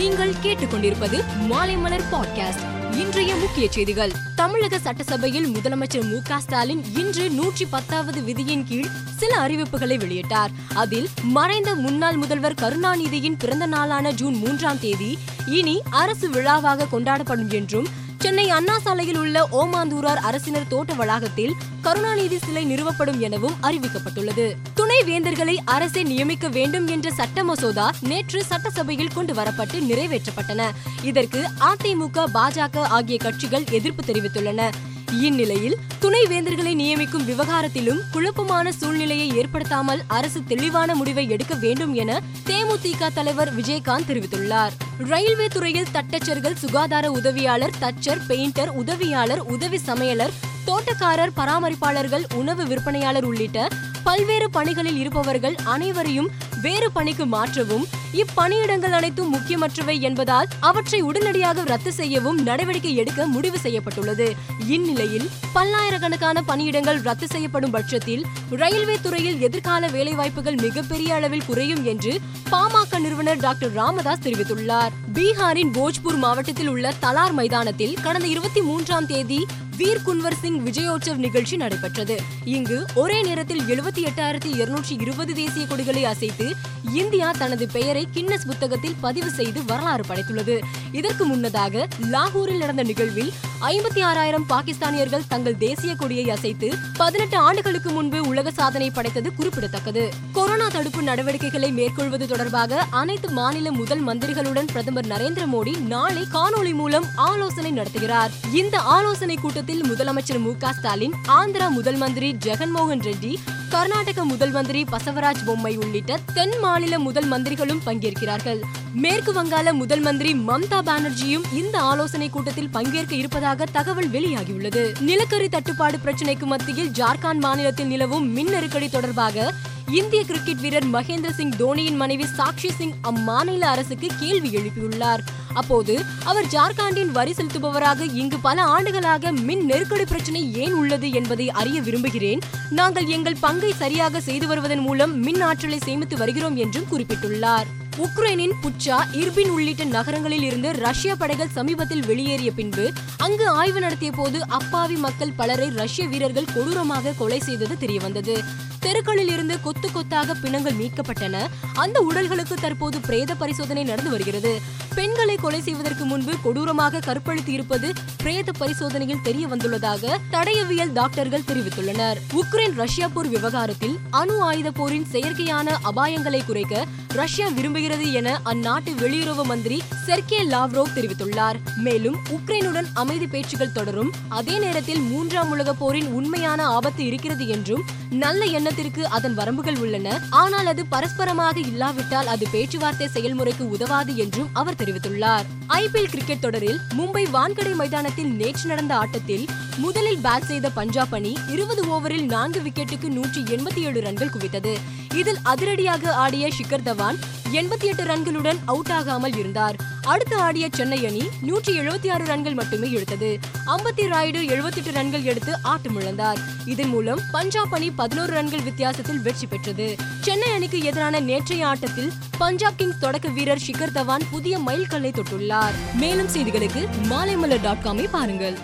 நீங்கள் கேட்டுக்கொண்டிருப்பது மாலைமலர் பாட்காஸ்ட் இன்றைய முக்கிய செய்திகள். தமிழக சட்டசபையில் முதலமைச்சர் மு க ஸ்டாலின் இன்று நூற்றி பத்தாவது விதியின் கீழ் சில அறிவிப்புகளை வெளியிட்டார். அதில் மறைந்த முன்னாள் முதல்வர் கருணாநிதியின் பிறந்த நாளான ஜூன் மூன்றாம் தேதி இனி அரசு விழாவாக கொண்டாடப்படும் என்றும் சென்னை அண்ணா சாலையில் உள்ள ஓமாந்தூரார் அரசினர் தோட்ட வளாகத்தில் கருணாநிதி சிலை நிறுவப்படும் எனவும் அறிவிக்கப்பட்டுள்ளது. துணை வேந்தர்களை அரசே நியமிக்க வேண்டும் என்ற சட்ட மசோதா நேற்று சட்டசபையில் கொண்டு வரப்பட்டு நிறைவேற்றப்பட்டன. இதற்கு அதிமுக பாஜக ஆகிய கட்சிகள் எதிர்ப்பு தெரிவித்துள்ளன. இந்நிலையில் துணை வேந்தர்களை நியமிக்கும் விவகாரத்திலும் குழப்பமான சூழ்நிலையை ஏற்படுத்தாமல் அரசு தெளிவான முடிவை எடுக்க வேண்டும் என தேமுதிக தலைவர் விஜயகாந்த் தெரிவித்துள்ளார். ரயில்வே துறையில் தட்டச்சர்கள் சுகாதார உதவியாளர் தச்சர் பெயிண்டர் உதவியாளர் உதவி சமையலர் தோட்டக்காரர் பராமரிப்பாளர்கள் உணவு விற்பனையாளர் உள்ளிட்ட பல்வேறு பணிகளில் இருப்பவர்கள் அனைவரையும் வேறு பணிக்கு மாற்றவும் இப்பணியிடங்கள் அனைத்தும் முக்கியமற்றவை என்பதால் அவற்றை உடனடியாக ரத்து செய்யவும் நடவடிக்கை எடுக்க முடிவு செய்யப்பட்டுள்ளது. இந்நிலையில் பல்லாயிரக்கணக்கான பணியிடங்கள் ரத்து செய்யப்படும் பட்சத்தில் ரயில்வே துறையில் எதிர்கால வேலைவாய்ப்புகள் மிகப்பெரிய அளவில் குறையும் என்று பாமக நிறுவனர் டாக்டர் ராமதாஸ் தெரிவித்துள்ளார். பீகாரின் போஜ்பூர் மாவட்டத்தில் உள்ள தலார் மைதானத்தில் கடந்த இருபத்தி மூன்றாம் தேதி வீர் குன்வர் சிங் விஜயோற்சவ் நிகழ்ச்சி நடைபெற்றது. இங்கு ஒரே நேரத்தில் எழுபத்தி எட்டாயிரத்தி இருநூற்றி இருபது தேசிய கொடிகளை அசைத்து இந்தியா தனது பெயரை கின்னஸ் புத்தகத்தில் பதிவு செய்து வரலாறு படைத்துள்ளது. இதற்கு முன்னதாக லாகூரில் நடந்த நிகழ்வில் ஐம்பத்தி ஆறாயிரம் பாகிஸ்தானியர்கள் தங்கள் தேசிய கொடியை அசைத்து பதினெட்டு ஆண்டுகளுக்கு முன்பு உலக சாதனை படைத்தது குறிப்பிடத்தக்கது. கொரோனா தடுப்பு நடவடிக்கைகளை மேற்கொள்வது தொடர்பாக அனைத்து மாநில முதல் மந்திரிகளுடன் பிரதமர் நரேந்திர மோடி நாளை காணொலி மூலம் ஆலோசனை நடத்துகிறார். இந்த ஆலோசனை கூட்டத்தில் முதலமைச்சர் மு க ஸ்டாலின் ஆந்திரா முதல் மந்திரி ஜெகன்மோகன் ரெட்டி கர்நாடக முதல் மந்திரி பசவராஜ் பொம்மை உள்ளிட்ட தென் மாநில முதல் மந்திரிகளும் பங்கேற்கிறார்கள். மேற்கு வங்காள முதல் மந்திரி மம்தா பானர்ஜியும் இந்த ஆலோசனை கூட்டத்தில் பங்கேற்க இருப்பதாக தகவல் வெளியாகியுள்ளது. நிலக்கரி தட்டுப்பாடு பிரச்சினைக்கு மத்தியில் ஜார்க்கண்ட் மாநிலத்தில் நிலவும் மின் நெருக்கடி தொடர்பாக இந்திய கிரிக்கெட் வீரர் மகேந்திர சிங் தோனியின் மனைவி சாக்ஷி சிங் அம்மாநில அரசுக்கு கேள்வி எழுப்பியுள்ளார். அப்போது அவர் ஜார்க்கண்டின் வரி செலுத்துபவராக இங்கு பல ஆண்டுகளாக மின் நெருக்கடி பிரச்சனை ஏன் உள்ளது என்பதை அறிய விரும்புகிறேன். நாங்கள் எங்கள் பங்கை சரியாக செய்து வருவதன் மூலம் மின் ஆற்றலை சேமித்து வருகிறோம் என்றும் குறிப்பிட்டுள்ளார். உக்ரைனின் புச்சா இர்பின் உள்ளிட்ட நகரங்களில் இருந்து ரஷ்ய படைகள் சமீபத்தில் வெளியேறிய பின்பு அங்கு ஆய்வு நடத்திய போது அப்பாவி மக்கள் பலரை ரஷ்ய வீரர்கள் கொடூரமாக கொலை செய்தது தெரியவந்தது. தெருக்களில் இருந்து கொத்து கொத்தாக பிணங்கள் மீட்கப்பட்டன. அந்த உடல்களுக்கு தற்போது பிரேத பரிசோதனை நடந்து வருகிறது. பெண்களை கொலை செய்வதற்கு முன்பு கொடூரமாக கற்பழித்து இருப்பது பிரேத பரிசோதனையில் தெரிய வந்துள்ளதாக தடயவியல் டாக்டர்கள் தெரிவித்துள்ளனர். உக்ரைன் ரஷ்யா போர் விவகாரத்தில் அணு ஆயுத போரின் செயற்கையான அபாயங்களை குறைக்க ரஷ்யா விரும்புகிறது என அந்நாட்டு வெளியுறவு மந்திரி செர்கே லாவ்ரோவ் தெரிவித்துள்ளார். மேலும் உக்ரைனுடன் அமைதி பேச்சுகள் தொடரும். அதே நேரத்தில் மூன்றாம் உலக போரின் உண்மையான ஆபத்து இருக்கிறது என்றும் நல்ல எண்ணத்திற்கு அதன் வரம்புகள் உள்ளன. ஆனால் அது பரஸ்பரமாக இல்லாவிட்டால் அது பேச்சுவார்த்தை செயல்முறைக்கு உதவாது என்றும் அவர் தெரிவித்துள்ளார். ஐபிஎல் கிரிக்கெட் தொடரில் மும்பை வான்கடை மைதானத்தில் நேற்று நடந்த ஆட்டத்தில் முதலில் பேட் செய்த பஞ்சாப் அணி இருபது ஓவரில் நான்கு விக்கெட்டுக்கு நூற்றி எண்பத்தி ஏழு ரன்கள் குவித்தது. இதில் அதிரடியாக ஆடிய ஷிகர் தவான் எண்பத்தி எட்டு ரன்களுடன் அவுட் ஆகாமல் இருந்தார். அடுத்து ஆடிய சென்னை அணி நூற்றி எழுபத்தி ஆறு ரன்கள் மட்டுமே எடுத்தது அம்பத்தி ராயுடு எழுபத்தி எட்டு ரன்கள் எடுத்து ஆட்டமிழந்தார் இதன் மூலம் பஞ்சாப் அணி பதினோரு ரன்கள் வித்தியாசத்தில் வெற்றி பெற்றது. சென்னை அணிக்கு எதிரான நேற்றைய ஆட்டத்தில் பஞ்சாப் கிங்ஸ் தொடக்க வீரர் ஷிகர் தவான் புதிய மைல்கல்லை தொட்டுள்ளார். மேலும் செய்திகளுக்கு மாலைமலர் டாட் காமை பாருங்கள்.